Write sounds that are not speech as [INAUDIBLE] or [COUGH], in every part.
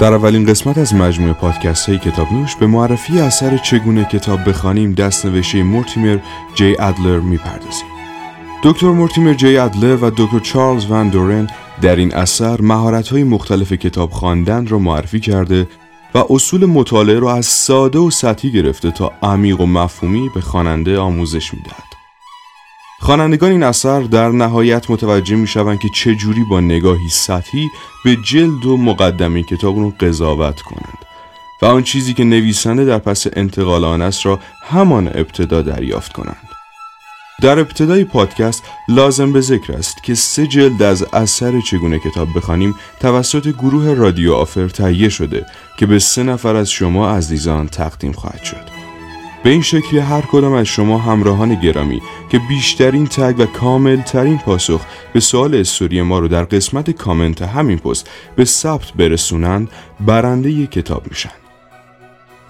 در اولین قسمت از مجموعه پادکست های کتاب نوش به معرفی اثر چگونه کتاب بخوانیم دست نوشته مورتیمر جی ادلر می‌پردازیم. دکتر مورتیمر جی ادلر و دکتر چارلز ون دورن در این اثر مهارت های مختلف کتاب خواندن را معرفی کرده و اصول مطالعه را از ساده و سطحی گرفته تا عمیق و مفهومی به خواننده آموزش می‌دهد. خوانندگان این اثر در نهایت متوجه می شوند که چجوری با نگاهی سطحی به جلد و مقدمه کتاب رو قضاوت کنند و آن چیزی که نویسنده در پس انتقال آن است را همان ابتدا دریافت کنند. در ابتدای پادکست لازم به ذکر است که سه جلد از اثر چگونه کتاب بخوانیم توسط گروه رادیو آفر تهیه شده که به سه نفر از شما عزیزان تقدیم خواهد شد. به این شکلی هر کدام از شما همراهان گرامی که بیشترین تگ و کاملترین پاسخ به سوال استوری ما رو در قسمت کامنت همین پست به ثبت برسونند برنده یک کتاب میشن.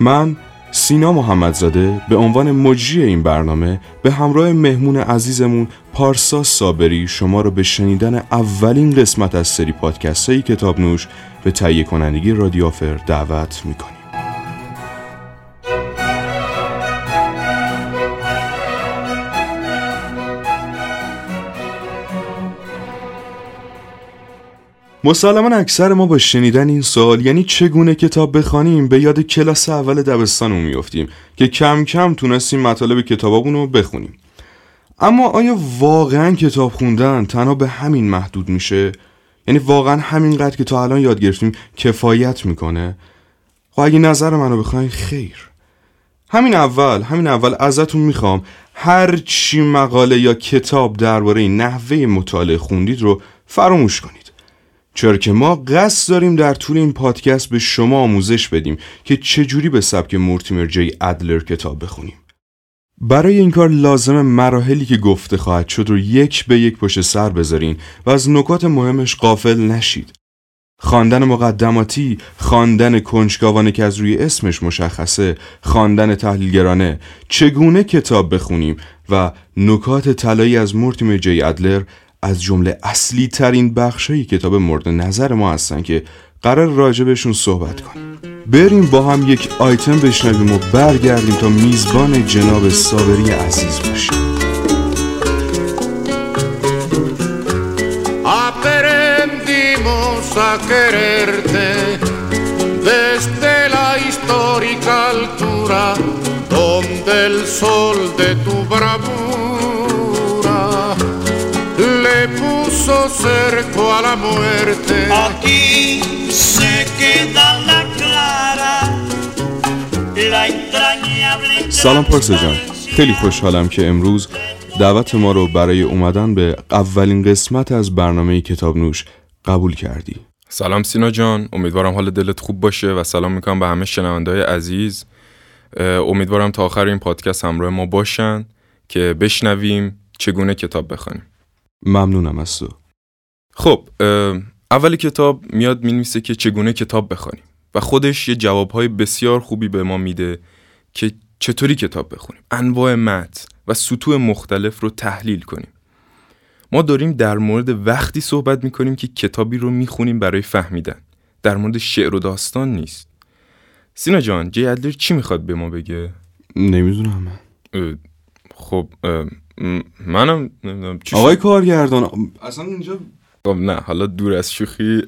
من سینا محمدزاده به عنوان مجری این برنامه به همراه مهمون عزیزمون پارسا صابری شما رو به شنیدن اولین قسمت از سری پادکست های کتاب نوش به تهیه کنندگی رادیوفر دعوت می‌کنیم. مسلما اکثر ما با شنیدن این سوال یعنی چگونه کتاب بخوانیم به یاد کلاس اول دبستانمون میافتیم که کم کم تونستیم مطالب کتابمون رو بخونیم. اما آیا واقعا کتاب خوندن تنها به همین محدود میشه؟ یعنی واقعا همینقدر که تا الان یاد گرفتیم کفایت می‌کنه؟ خب اگه نظر منو بخواین خیر. همین اول همین اول ازتون می‌خوام هر چی مقاله یا کتاب درباره نحوه مطالعه خوندید رو فراموش کنید. چرا که ما قصد داریم در طول این پادکست به شما آموزش بدیم که چجوری به سبک مورتیمر جی ادلر کتاب بخونیم. برای این کار لازم مراحلی که گفته خواهد شد رو یک به یک پشت سر بذارین و از نکات مهمش قافل نشید. خواندن مقدماتی، خواندن کنجکاوانه که از روی اسمش مشخصه، خواندن تحلیلگرانه، چگونه کتاب بخونیم و نکات طلایی از مورتیمر جی ادلر از جمله اصلی ترین بخشای کتاب مورد نظر ما هستن که قرار راجبشون صحبت کنیم. بریم با هم یک آیتم بشنویم و برگردیم تا میزبان جناب صابری عزیز باشیم. A quererte desde la histórica altura donde el sol de tu bravura puso cerco a la muerte. Aquí se queda la clara, la entrañable سلام پارسا جان خیلی خوشحالم که امروز دعوت ما رو برای اومدن به اولین قسمت از برنامه کتاب نوش قبول کردی. سلام سینا جان امیدوارم حال دلت خوب باشه و سلام می‌کنم به همه شنوندهای عزیز. امیدوارم تا آخر این پادکست همراه ما باشن که بشنویم چگونه کتاب بخوانیم. ممنونم از تو. خب اول کتاب میاد می‌نویسه که چگونه کتاب بخوانیم و خودش یه جوابهای بسیار خوبی به ما میده که چطوری کتاب بخونیم. انواع متن و سطوح مختلف رو تحلیل کنیم. ما داریم در مورد وقتی صحبت می‌کنیم که کتابی رو می‌خونیم برای فهمیدن. در مورد شعر و داستان نیست. سینا جان جی ادلر چی می‌خواد به ما بگه؟ نمی‌دونم خب منم نمی‌دونم چی آقای کارگردان اصلا اینجا خب نه حالا دور از شوخی.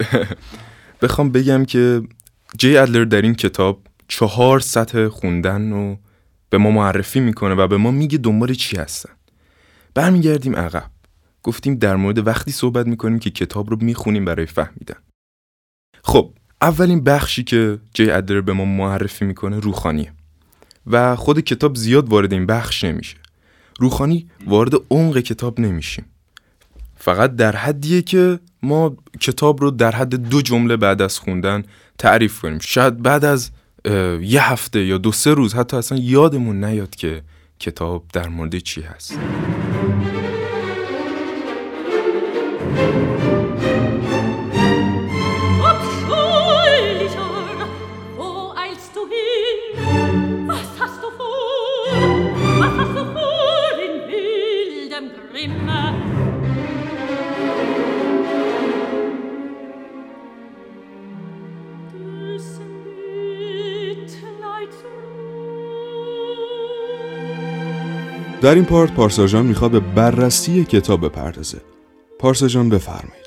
[LAUGHS] بخوام بگم که جی ادلر در این کتاب چهار سطح خوندن رو به ما معرفی می‌کنه و به ما میگه دنبال چی هستن. برمیگردیم عقب. گفتیم در مورد وقتی صحبت می‌کنیم که کتاب رو می‌خونیم برای فهمیدن خب اولین بخشی که جی ادلر به ما معرفی می‌کنه روخانیه و خود کتاب زیاد وارد این بخش نمیشه. روخانی وارد عمق کتاب نمیشیم. فقط در حدیه که ما کتاب رو در حد دو جمله بعد از خوندن تعریف کنیم. شاید بعد از یه هفته یا دو سه روز حتی اصلا یادمون نیاد که کتاب در مورد چی هست. در این part پارسا جان می‌خواد به بررسی کتاب بپردازه. پارسا جان بفرمایید.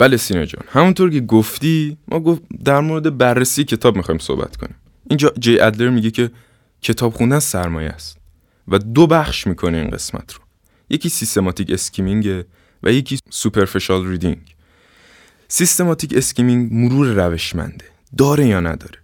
بله سینا جان. همونطور که گفتی ما گفت در مورد بررسی کتاب می‌خوایم صحبت کنیم. اینجا جی ادلر میگه که کتاب خوندن سرمایه است و دو بخش می‌کنه این قسمت رو. یکی systematic skimming و یکی superficial reading. systematic skimming مرور روشمنده داره یا نداره؟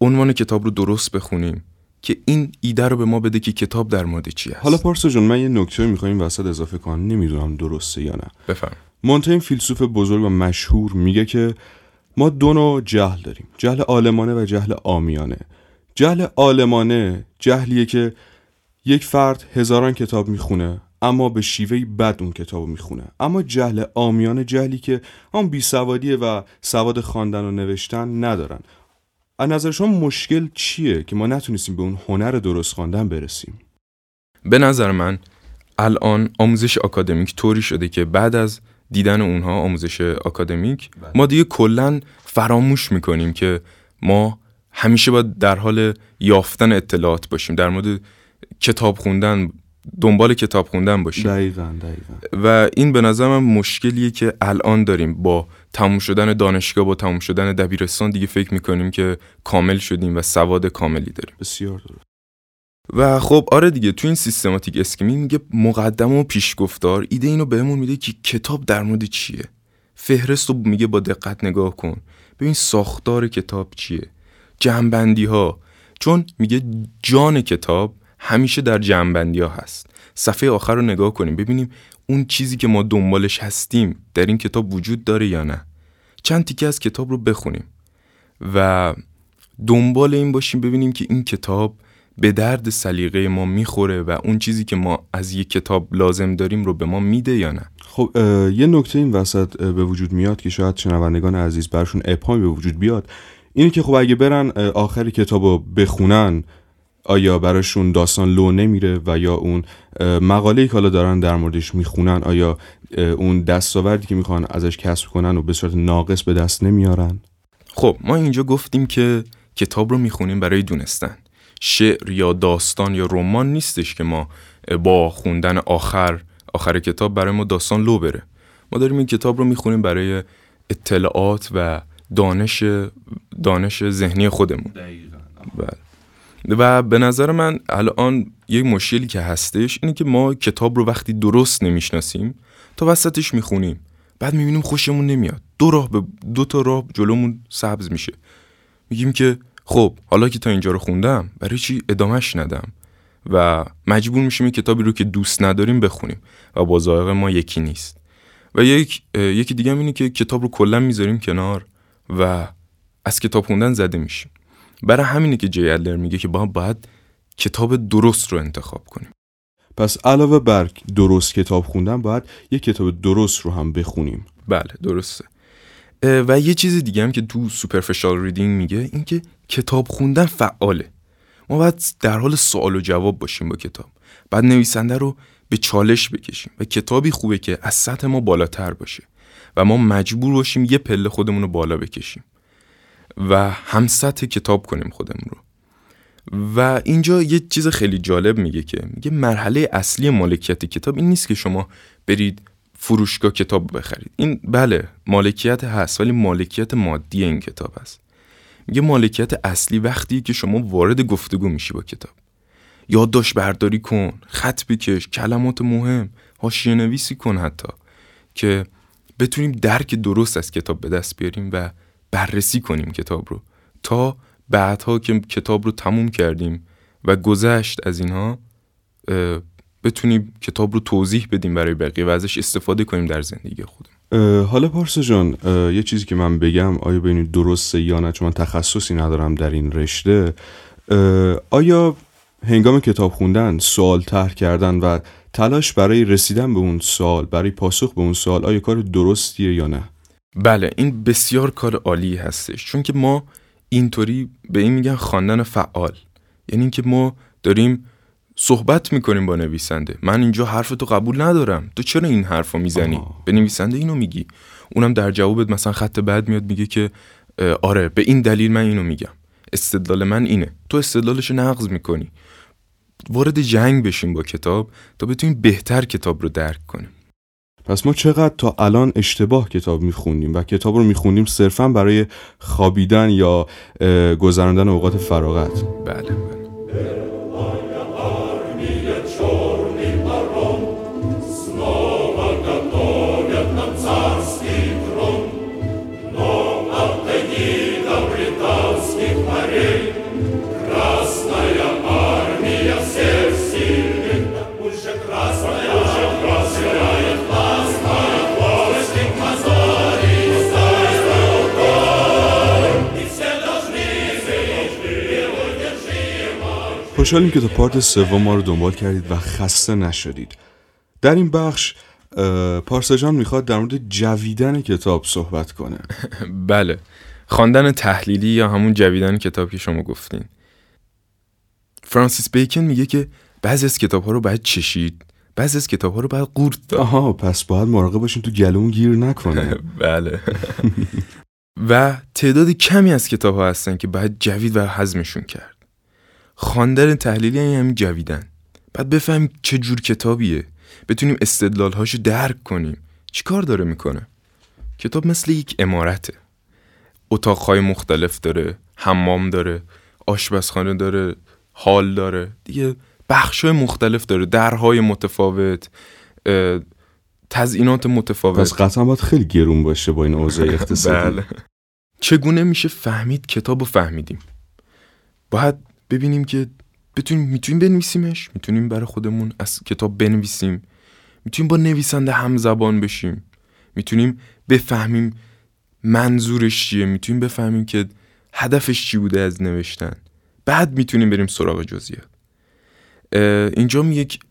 عنوان کتاب رو درست بخونیم. که این ایده رو به ما بده که کتاب در مورد چی است. حالا پارسا جان من یه نکته می‌خوایم وسط اضافه کنم. نمی‌دونم درسته یا نه. بفرم مونتین فیلسوف بزرگ و مشهور میگه که ما دو نوع جهل داریم. جهل عالمانه و جهل آمیانه جهل عالمانه جهلیه که یک فرد هزاران کتاب می‌خونه اما به شیوهی بد اون کتاب می‌خونه. اما جهل آمیانه جهلی که هم بیسوادیه و سواد خواندن و نوشتن ندارن. از نظر شما مشکل چیه که ما نتونستیم به اون هنر درست خواندن برسیم؟ به نظر من الان آموزش آکادمیک طوری شده که بعد از دیدن اونها آموزش آکادمیک ما دیگه کلا فراموش می‌کنیم که ما همیشه باید در حال یافتن اطلاعات باشیم در مورد کتاب خوندن دنبال کتاب خوندن باشیم دقیقا دقیقا. و این به نظر من مشکلیه که الان داریم با تموم شدن دانشگاه با تموم شدن دبیرستان دیگه فکر می‌کنیم که کامل شدیم و سواد کاملی داریم. بسیار درست. و خب آره دیگه تو این سیستماتیک اسکیمی میگه مقدمه و پیشگفتار ایده اینو بهمون میده که کتاب در مورد چیه؟ فهرست رو میگه با دقت نگاه کن. ببین ساختار کتاب چیه؟ جنبندی ها چون میگه جان کتاب همیشه در جنبندی ها هست. صفحه آخر رو نگاه کنیم ببینیم اون چیزی که ما دنبالش هستیم در این کتاب وجود داره یا نه. چند تیکه از کتاب رو بخونیم و دنبال این باشیم ببینیم که این کتاب به درد سلیقه ما می‌خوره و اون چیزی که ما از یک کتاب لازم داریم رو به ما میده یا نه. خب یه نکته این وسط به وجود میاد که شاید شنوندگان عزیز برشون ابهامی به وجود بیاد. اینه که خب اگه برن آخر کتاب رو بخونن آیا براشون داستان لو نمیره و یا اون اه، مقاله‌ای که حالا دارن در موردش می‌خونن آیا اون دستاوردی که می‌خوان ازش کسب کنن و به صورت ناقص به دست نمیارن؟ خب ما اینجا گفتیم که کتاب رو می‌خونیم برای دونستن. شعر یا داستان یا رمان نیستش که ما با خوندن آخر آخر کتاب برای ما داستان لو بره. ما داریم این کتاب رو می‌خونیم برای اطلاعات و دانش دانش ذهنی خودمون. بله. و به نظر من الان یک مشکلی که هستش اینه که ما کتاب رو وقتی درست نمی‌شناسیم تا وسطش می‌خونیم. بعد می‌بینیم خوشمون نمیاد. دو راه به دو تا راه جلومون سبز میشه. میگیم که خب حالا که تا اینجا رو خوندم برای چی ادامهش ندم؟ و مجبور میشیم یک کتابی رو که دوست نداریم بخونیم و با ذائق ما یکی نیست. و یک یکی دیگه هم اینه که کتاب رو کلا می‌ذاریم کنار و از کتاب خوندن زده میشیم. برای همینه که جی ادلر میگه که با باید کتاب درست رو انتخاب کنیم. پس علاوه بر درست کتاب خوندن باید یه کتاب درست رو هم بخونیم. بله درسته. و یه چیز دیگه هم که تو سوپرفیشال ریدینگ میگه این که کتاب خوندن فعاله. ما باید در حال سوال و جواب باشیم با کتاب. بعد نویسنده رو به چالش بکشیم و کتابی خوبه که از سطح ما بالاتر باشه و ما مجبور باشیم یه پله خودمون رو بالا بکشیم. و هم سطح کتاب کنیم خودمون رو. و اینجا یه چیز خیلی جالب میگه که میگه مرحله اصلی مالکیت کتاب این نیست که شما برید فروشگاه کتاب بخرید. این بله مالکیت هست ولی مالکیت مادی این کتاب هست. میگه مالکیت اصلی وقتی که شما وارد گفتگو میشی با کتاب. یادداشت برداری کن خط بکش کلمات مهم حاشیه نویسی کن حتی که بتونیم درک درست از کتاب به دست بیاریم و بررسی کنیم کتاب رو. تا بعدها که کتاب رو تموم کردیم و گذشت از اینها بتونیم کتاب رو توضیح بدیم برای بقیه و ازش استفاده کنیم در زندگی خودمون. حالا پارسا جان یه چیزی که من بگم آیا ببینید درسته یا نه؟ چون من تخصصی ندارم در این رشته. آیا هنگام کتاب خوندن سوال طرح کردن و تلاش برای رسیدن به اون سوال برای پاسخ به اون سوال آیا کار درستیه یا نه؟ بله این بسیار کار عالی هستش. چون که ما اینطوری به این میگن خواندن فعال. یعنی اینکه ما داریم صحبت می‌کنیم با نویسنده. من اینجا حرف تو قبول ندارم. تو چرا این حرف رو می‌زنی؟ آه. به نویسنده اینو میگی. اونم در جوابت مثلا خط بعد میاد میگه که آره به این دلیل من اینو میگم. استدلال من اینه. تو استدلالش رو نقض می‌کنی. وارد جنگ بشیم با کتاب تا بتونیم بهتر کتاب رو درک کنیم. پس ما چقدر تا الان اشتباه کتاب میخوندیم و کتاب رو میخوندیم صرفا برای خوابیدن یا گذراندن اوقات فراغت. بله بله. خوشحالیم که تا پارت سوم ما رو دنبال کردید و خسته نشدید. در این بخش پارسا جان می‌خواد در مورد جویدن کتاب صحبت کنه. [LAUGHS] بله. خواندن تحلیلی یا همون جویدن کتاب که شما گفتین. فرانسیس بیکن میگه که بعضی از کتاب ها رو باید چشید بعضی از کتاب ها رو باید قورت داد. آها پس باید مراقب باشیم تو گلومون گیر نکنه. [LAUGHS] بله. [LAUGHS] و تعداد کمی از کتاب ها هستن که باید جوید و هضمشون کرد. خواندن تحلیلی یعنی همین جویدن. بعد بفهمیم چه جور کتابیه. بتونیم استدلالهاشو درک کنیم. چی کار داره می‌کنه؟ کتاب مثل یک امارته. اتاقهای مختلف داره حمام داره آشپزخانه داره حال داره. دیگه بخشای مختلف داره. درهای متفاوت تزئینات متفاوت. پس قطعا باید خیلی گرون باشه با این اوضاع اقتصادی. بله. چگونه میشه فهمید؟ کتاب رو فهمیدیم. باید ببینیم که بتونیم می‌تونیم بنویسیمش؟ می‌تونیم برای خودمون از کتاب بنویسیم. می‌تونیم با نویسنده همزبان بشیم. می‌تونیم بفهمیم منظورش چیه. می‌تونیم بفهمیم که هدفش چی بوده از نوشتن. بعد می‌تونیم بریم سراغ جزئیات. اینجا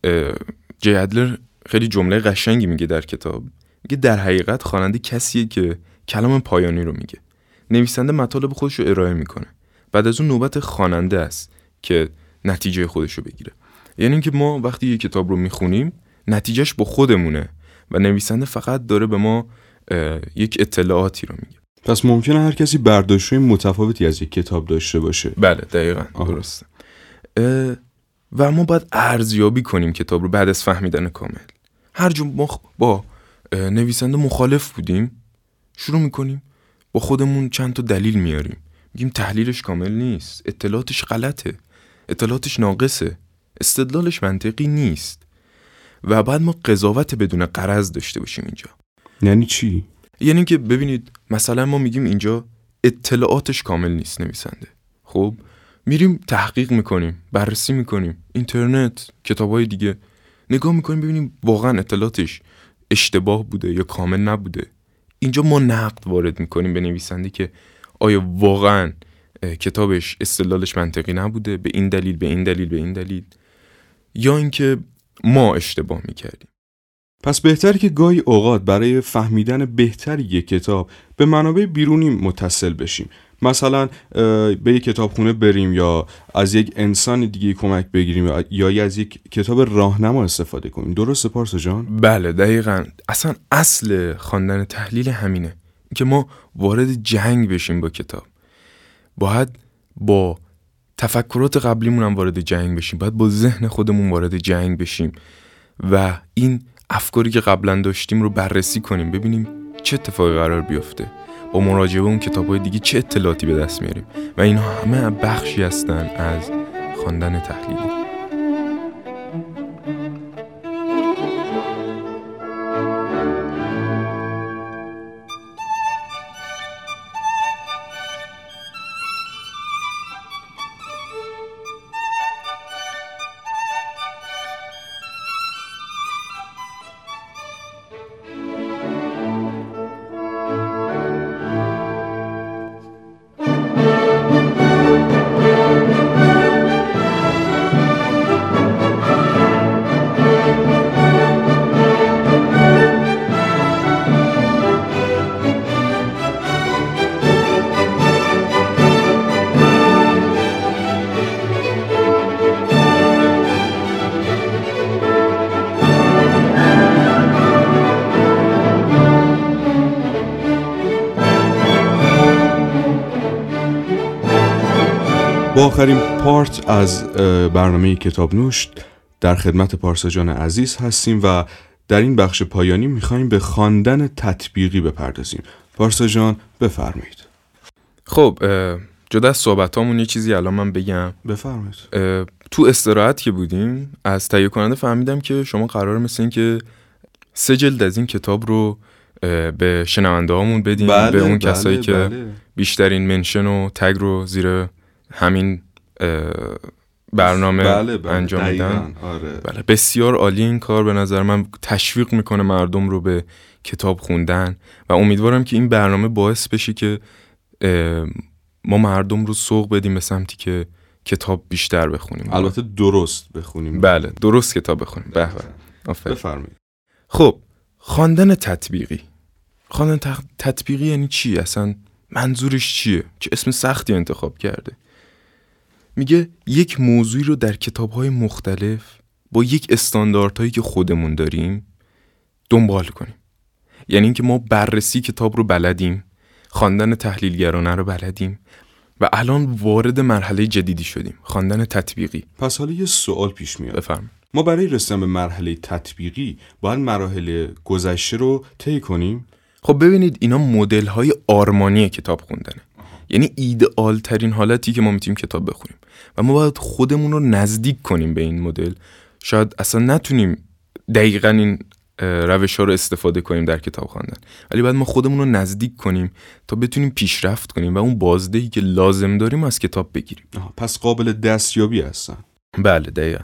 اه، جی ادلر خیلی جمله قشنگی میگه در کتاب. میگه در حقیقت خواننده کسیه که کلام پایانی رو میگه. نویسنده مطالب خودش رو ارائه می‌کنه. بعد از اون نوبت خواننده است که نتیجه خودش رو بگیره. یعنی اینکه ما وقتی یه کتاب رو می‌خونیم نتیجهش با خودمونه و نویسنده فقط داره به ما یک اطلاعاتی رو میگه. پس ممکنه هر کسی برداشت متفاوتی از یک کتاب داشته باشه. بله دقیقا. درسته. و ما باید ارزیابی کنیم کتاب رو بعد از فهمیدن کامل. هر جا ما با نویسنده مخالف بودیم شروع می‌کنیم با خودمون چند تا دلیل میاریم. میگیم تحلیلش کامل نیست. اطلاعاتش غلطه. اطلاعاتش ناقصه. استدلالش منطقی نیست. و بعد ما قضاوت بدون قرض داشته باشیم اینجا. یعنی چی؟ یعنی که ببینید مثلا ما میگیم اینجا اطلاعاتش کامل نیست نویسنده. خب میریم تحقیق می‌کنیم بررسی می‌کنیم. اینترنت کتابای دیگه. نگاه می‌کنیم ببینیم واقعا اطلاعاتش اشتباه بوده یا کامل نبوده. اینجا ما نقد وارد می‌کنیم به نویسنده که آیا واقعا کتابش استدلالش منطقی نبوده؟ به این دلیل به این دلیل به این دلیل؟ یا اینکه ما اشتباه می‌کردیم؟ پس بهتره که گاهی اوقات برای فهمیدن بهتری یک کتاب به منابع بیرونی متصل بشیم. مثلا به یک کتابخونه بریم یا از یک انسان دیگه کمک بگیریم یا- یا از یک کتاب راهنما استفاده کنیم. درسته پارسا جان؟ بله دقیقا. اصلا اصل خواندن تحلیل همینه. که ما وارد جنگ بشیم با کتاب. باید با تفکرات قبلیمون هم وارد جنگ بشیم. باید با ذهن خودمون وارد جنگ بشیم. و این افکاری که قبلا داشتیم رو بررسی کنیم ببینیم چه اتفاقی قرار بیفته. با مراجعه اون کتاب های دیگه چه اطلاعاتی به دست میاریم. و اینها همه بخشی هستن از خواندن تحلیلی با آخرین پارت از برنامه کتاب نوش در خدمت پارسا جان عزیز هستیم و در این بخش پایانی می‌خوایم به خواندن تطبیقی بپردازیم. پارسا جان بفرمایید. خب جدا از صحبتامون یه چیزی الان من بگم. بفرمایید. تو استراحت که بودیم از تهیه کننده فهمیدم که شما قرار مثل این که سه جلد از این کتاب رو به شنونده هامون بدیم به اون کسایی که بله. بیشترین منشن و تگ رو زیر همین برنامه بله بله انجام میدن؟ آره. بله بسیار عالی این کار به نظر من. تشویق می‌کنه مردم رو به کتاب خوندن و امیدوارم که این برنامه باعث بشه که ما مردم رو سوق بدیم به سمتی که کتاب بیشتر بخونیم. البته درست بخونیم. بله درست کتاب بخونیم. به آفرین. بفرمایید. خب خواندن تطبیقی. خواندن تطبیقی یعنی چی؟ اصلا منظورش چیه؟ که اسم سختی انتخاب کرده؟ میگه یک موضوعی رو در کتابهای مختلف با یک استانداردهایی که خودمون داریم دنبال کنیم. یعنی اینکه ما بررسی کتاب رو بلدیم خواندن تحلیلگرانه رو بلدیم و الان وارد مرحله جدیدی شدیم خواندن تطبیقی. پس حالا یه سوال پیش میاد. بفرم ما برای رسیدن به مرحله تطبیقی باید مراحل گذشته رو طی کنیم؟ خب ببینید اینا مدل های آرمانی کتاب خوندنه. یعنی ایدئال ترین حالتی که ما می‌تونیم کتاب بخونیم. و ما باید خودمون رو نزدیک کنیم به این مدل. شاید اصلا نتونیم دقیقا این روش ها رو استفاده کنیم در کتاب خواندن. ولی باید ما خودمون رو نزدیک کنیم تا بتونیم پیشرفت کنیم و اون بازدهی که لازم داریم از کتاب بگیریم. پس قابل دستیابی هستن. بله دقیقا.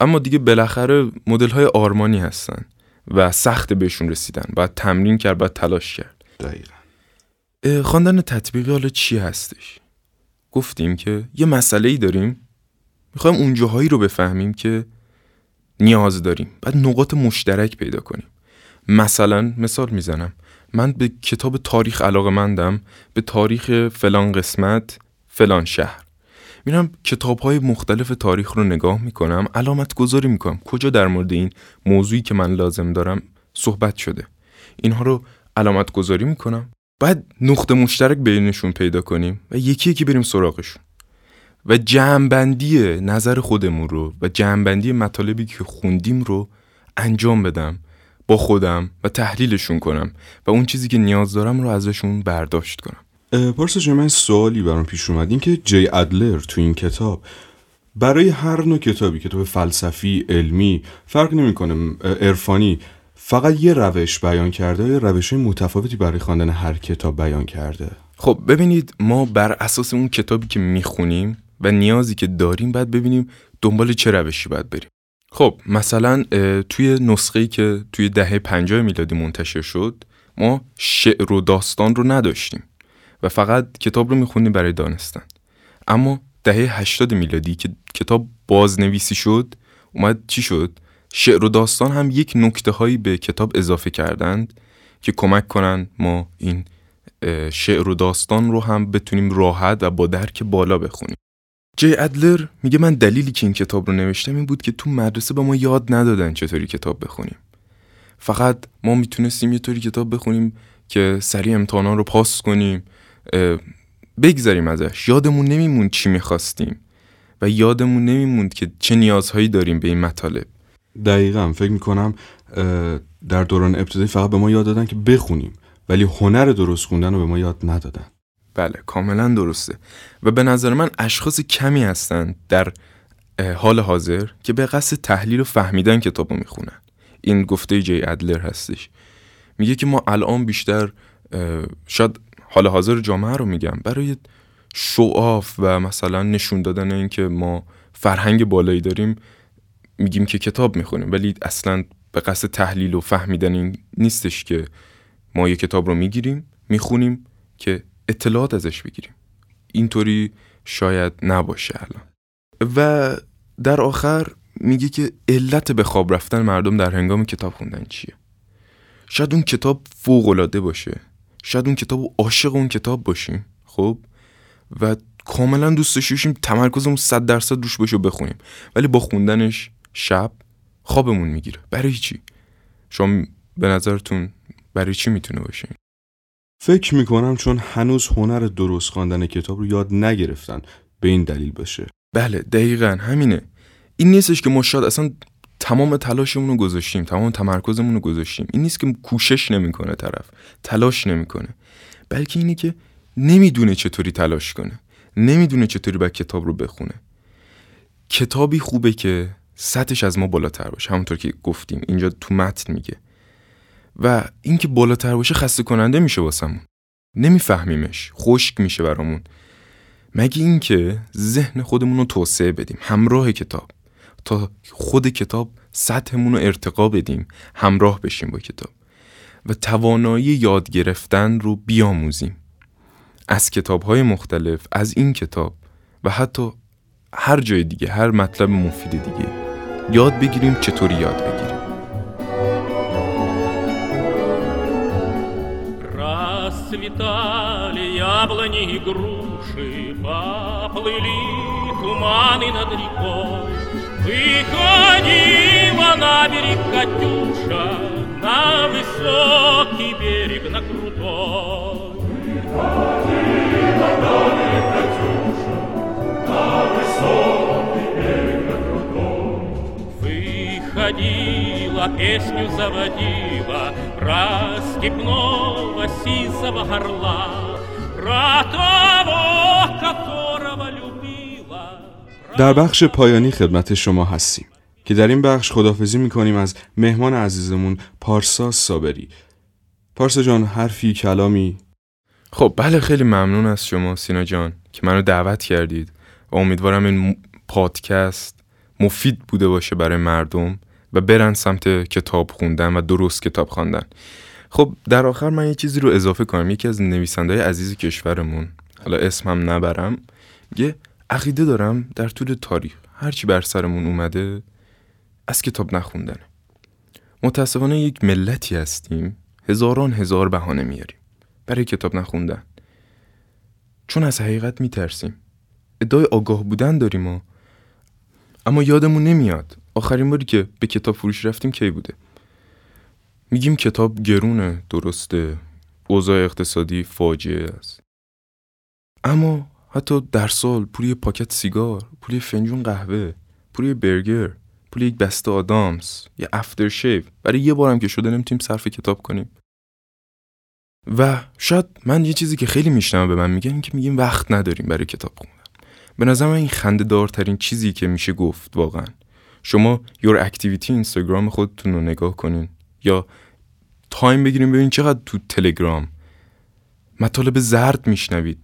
اما دیگه بالاخره مدل های آرمانی هستن و سخت بهشون رسیدن. باید تمرین کرد باید تلاش کرد. دقیقا. خواندن تطبیقی حالا چی هستش؟ گفتیم که یه مسئله ای داریم. می‌خوایم اون رو بفهمیم که نیاز داریم. بعد نقاط مشترک پیدا کنیم. مثلا مثال می‌زنم. من به کتاب تاریخ علاقه مندم. به تاریخ فلان قسمت فلان شهر. میرم کتاب های مختلف تاریخ رو نگاه می‌کنم. علامت گذاری می‌کنم. کجا در مورد این موضوعی که من لازم دارم صحبت شده. اینها رو علامت گذاری می‌کنم. بعد نقطه مشترک بینشون پیدا کنیم و یکی یکی بریم سراغشون. و جمعبندی نظر خودمون رو و جمعبندی مطالبی که خوندیم رو انجام بدم با خودم و تحلیلشون کنم و اون چیزی که نیاز دارم رو ازشون برداشت کنم. پارسا من سوالی برام پیش اومد. این که جی ادلر تو این کتاب برای هر نوع کتابی کتاب فلسفی علمی فرق نمی‌کنه عرفانی فقط یه روش بیان کرده یا روش متفاوتی برای خواندن هر کتاب بیان کرده. خب ببینید ما بر اساس اون کتابی که می‌خونیم و نیازی که داریم باید ببینیم دنبال چه روشی باید بریم. خب مثلا توی نسخه‌ای که توی دهه 50 میلادی منتشر شد ما شعر و داستان رو نداشتیم و فقط کتاب رو می‌خونیم برای دانستن. اما دهه 80 میلادی که کتاب بازنویسی شد اومد چی شد؟ شعر و داستان هم یک نکته هایی به کتاب اضافه کردند که کمک کنن ما این شعر و داستان رو هم بتونیم راحت و با درک بالا بخونیم. جی ادلر میگه من دلیلی که این کتاب رو نوشتم این بود که تو مدرسه به ما یاد ندادن چطوری کتاب بخونیم. فقط ما می‌تونستیم یه طوری کتاب بخونیم که سریع امتحانان رو پاس کنیم بگذریم ازش. یادمون نمیموند چی می‌خواستیم و یادمون نمیموند که چه نیازهایی داریم به این مطالب. دقیقا فکر می‌کنم در دوران ابتدایی فقط به ما یاد دادن که بخونیم ولی هنر درست خوندن رو به ما یاد ندادن. بله کاملا درسته. و به نظر من اشخاص کمی هستند در حال حاضر که به قصد تحلیل و فهمیدن کتاب رو می‌خونن. این گفته جی ادلر هستش. میگه که ما الان بیشتر شاید حال حاضر جامعه رو میگم برای شعاف و مثلا نشون دادن اینکه ما فرهنگ بالایی داریم میگیم که کتاب می‌خونیم ولی اصلا به قصد تحلیل و فهمیدن این نیستش که ما یه کتاب رو می‌گیریم می‌خونیم که اطلاعات ازش بگیریم. اینطوری شاید نباشه الان. و در آخر میگه که علت به خواب رفتن مردم در هنگام کتاب خوندن چیه؟ شاید اون کتاب فوق العاده باشه. شاید اون کتاب عاشق اون کتاب باشیم خب؟ و کاملا دوست داشته باشیم تمرکزمون صد درصد روش باشه بخونیم. ولی با خوندنش شب خوابمون می‌گیره. برای چی؟ شما به نظرتون برای چی می‌تونه باشه فکر می‌کنم چون هنوز هنر درست خواندن کتاب رو یاد نگرفتن به این دلیل باشه. بله دقیقا همینه. این نیستش که ما شاید اصلا تمام تلاشمون رو گذاشتیم تمام تمرکزمون رو گذاشتیم. این نیست که کوشش نمی‌کنه طرف تلاش نمی‌کنه. بلکه اینه که نمی‌دونه چطوری تلاش کنه. نمی‌دونه چطوری باید کتاب رو بخونه. کتابی خوبه که سطحش از ما بالاتر باشه. همونطور که گفتیم اینجا تو متن میگه. و اینکه بالاتر باشه خسته کننده میشه واسمون. نمیفهمیمش. خشک میشه برامون. مگه اینکه ذهن خودمون رو توسعه بدیم. همراه کتاب. تا خود کتاب سطحمون رو ارتقا بدیم. همراه بشیم با کتاب. و توانایی یاد گرفتن رو بیاموزیم. از کتاب های مختلف از این کتاب و حتی هر جای دیگه هر مطلب مفید دیگه. یاد بگیریم چطوری یاد بگیریم Расцветали яблони и груши, поплыли туманы над рекой. Выходила на берег Катюша, на высокий берег, на крутой. Выходила, песню заводила Про степного сизого горла Про того, которого любила در بخش پایانی خدمت شما هستیم که در این بخش خدافزی میکنیم از مهمان عزیزمون پارسا صابری پارسا جان حرفی کلامی خب بله خیلی ممنون از شما سینا جان که منو دعوت کردید و امیدوارم این م- پادکست مفید بوده باشه برای مردم و برن سمت کتاب خوندن و درست کتاب خواندن. خب در آخر من یه چیزی رو اضافه کنم. یکی از نویسنده عزیز کشورمون حالا اسمم نبرم یه عقیده دارم در طول تاریخ. هرچی بر سرمون اومده از کتاب نخوندنه. متاسفانه یک ملتی هستیم. هزاران هزار بهانه میاریم برای کتاب نخوندن. چون از حقیقت میترسیم. ادعای آگاه بودن داریم و اما یادمون نمیاد. آخرین باری که به کتاب فروش رفتیم کی بوده؟ میگیم کتاب گرونه درسته. اوضاع اقتصادی فاجعه است. اما حتی در سال پول پاکت سیگار پول فنجون قهوه پول برگر پول یک بسته آدامس یه افتر شیو. برای یه بارم که شده نمی‌تونیم صرف کتاب کنیم. و شاید من یه چیزی که خیلی میشنوم به من میگن که میگیم وقت نداریم برای کتاب خوندن. به نظر من این خنده دارترین چیزی که میشه گفت واقعا. شما your activity اینستاگرام خودتون رو نگاه کنین. یا time بگیریم ببینین چقدر تو تلگرام مطالب زرد میشنوید.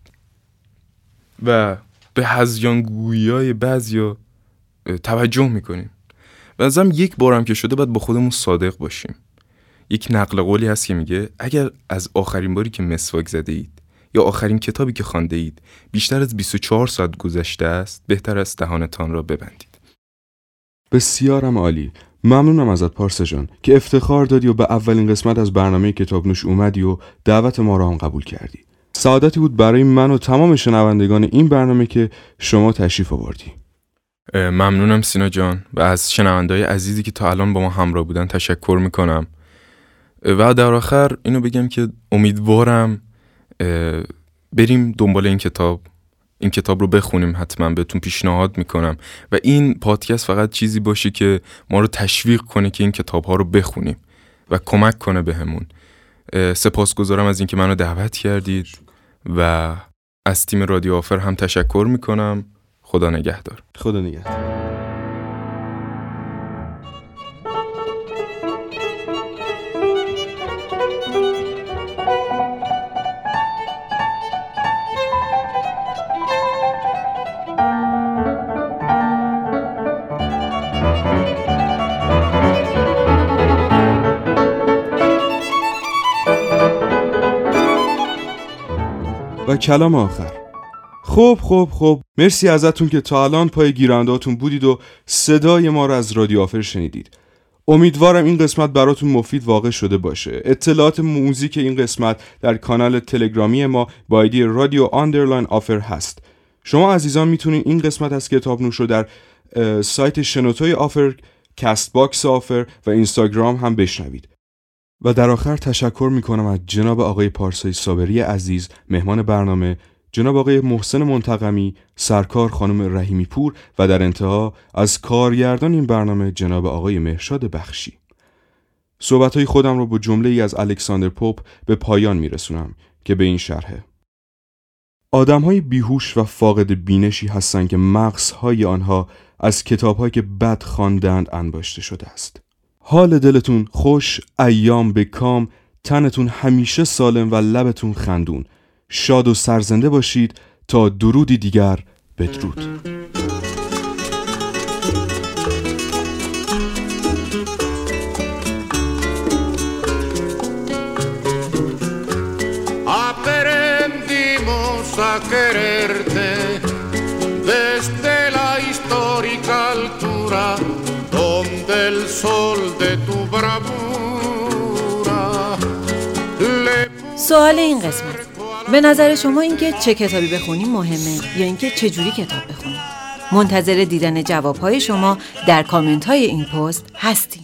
و به هذیان گویای بعضیا اه، توجه می‌کنیم به نظرم یک بارم که شده باید با خودمون صادق باشیم. یک نقل قولی هست که میگه اگر از آخرین باری که مسواک زده اید یا آخرین کتابی که خوانده اید بیشتر از 24 ساعت گذشته است بهتر است دهانتان را ببندید. بسیارم عالی. ممنونم ازت پارسا جان که افتخار دادی و به اولین قسمت از برنامه کتاب نوش اومدی و دعوت ما را هم قبول کردی. سعادتی بود برای من و تمام شنوندگان این برنامه که شما تشریف آوردی. ممنونم سینا جان و از شنوندهای عزیزی که تا الان با ما همراه بودن تشکر می‌کنم. و در آخر اینو بگم که امیدوارم بریم دنبال این کتاب. این کتاب رو بخونیم حتما بهتون پیشنهاد می‌کنم. و این پادکست فقط چیزی باشه که ما رو تشویق کنه که این کتاب ها رو بخونیم و کمک کنه بهمون. اه، سپاسگزارم از اینکه منو دعوت کردید و از تیم رادیو آفر هم تشکر می‌کنم. خدا نگهدار. خدا نگهدار. کلام آخر. خب خب خب مرسی ازتون که تا الان پای گیرنده‌هاتون بودید و صدای ما رو از رادیو آفر شنیدید. امیدوارم این قسمت براتون مفید واقع شده باشه. اطلاعات موزیک این قسمت در کانال تلگرامی ما با آیدی رادیو underline آفر هست. شما عزیزان می‌تونید این قسمت از کتاب نوش رو در سایت شنوتوی آفر کست باکس آفر و اینستاگرام هم بشنوید. و در آخر تشکر می‌کنم از جناب آقای پارسای صابری عزیز مهمان برنامه جناب آقای محسن منتقمی، سرکار خانم رحیمی پور و در انتها از کارگردان این برنامه جناب آقای مهرشاد بخشی. صحبت خودم رو با جمله ای از الکساندر پوپ به پایان می رسونم که به این شرحه. آدم های بیهوش و فاقد بینشی هستند که مغزهای آنها از کتابهایی که بد خواندند انباشته شده است. حال دلتون خوش، ایام به کام، تنتون همیشه سالم و لبتون خندون. شاد و سرزنده باشید تا درودی دیگر بدرود. Aprendimos a quererte sol de tu bravura. سوال این قسمت. به نظر شما اینکه چه کتابی بخونیم مهمه یا اینکه چه جوری کتاب بخونیم منتظر دیدن جوابهای شما در کامنت های این پست هستیم.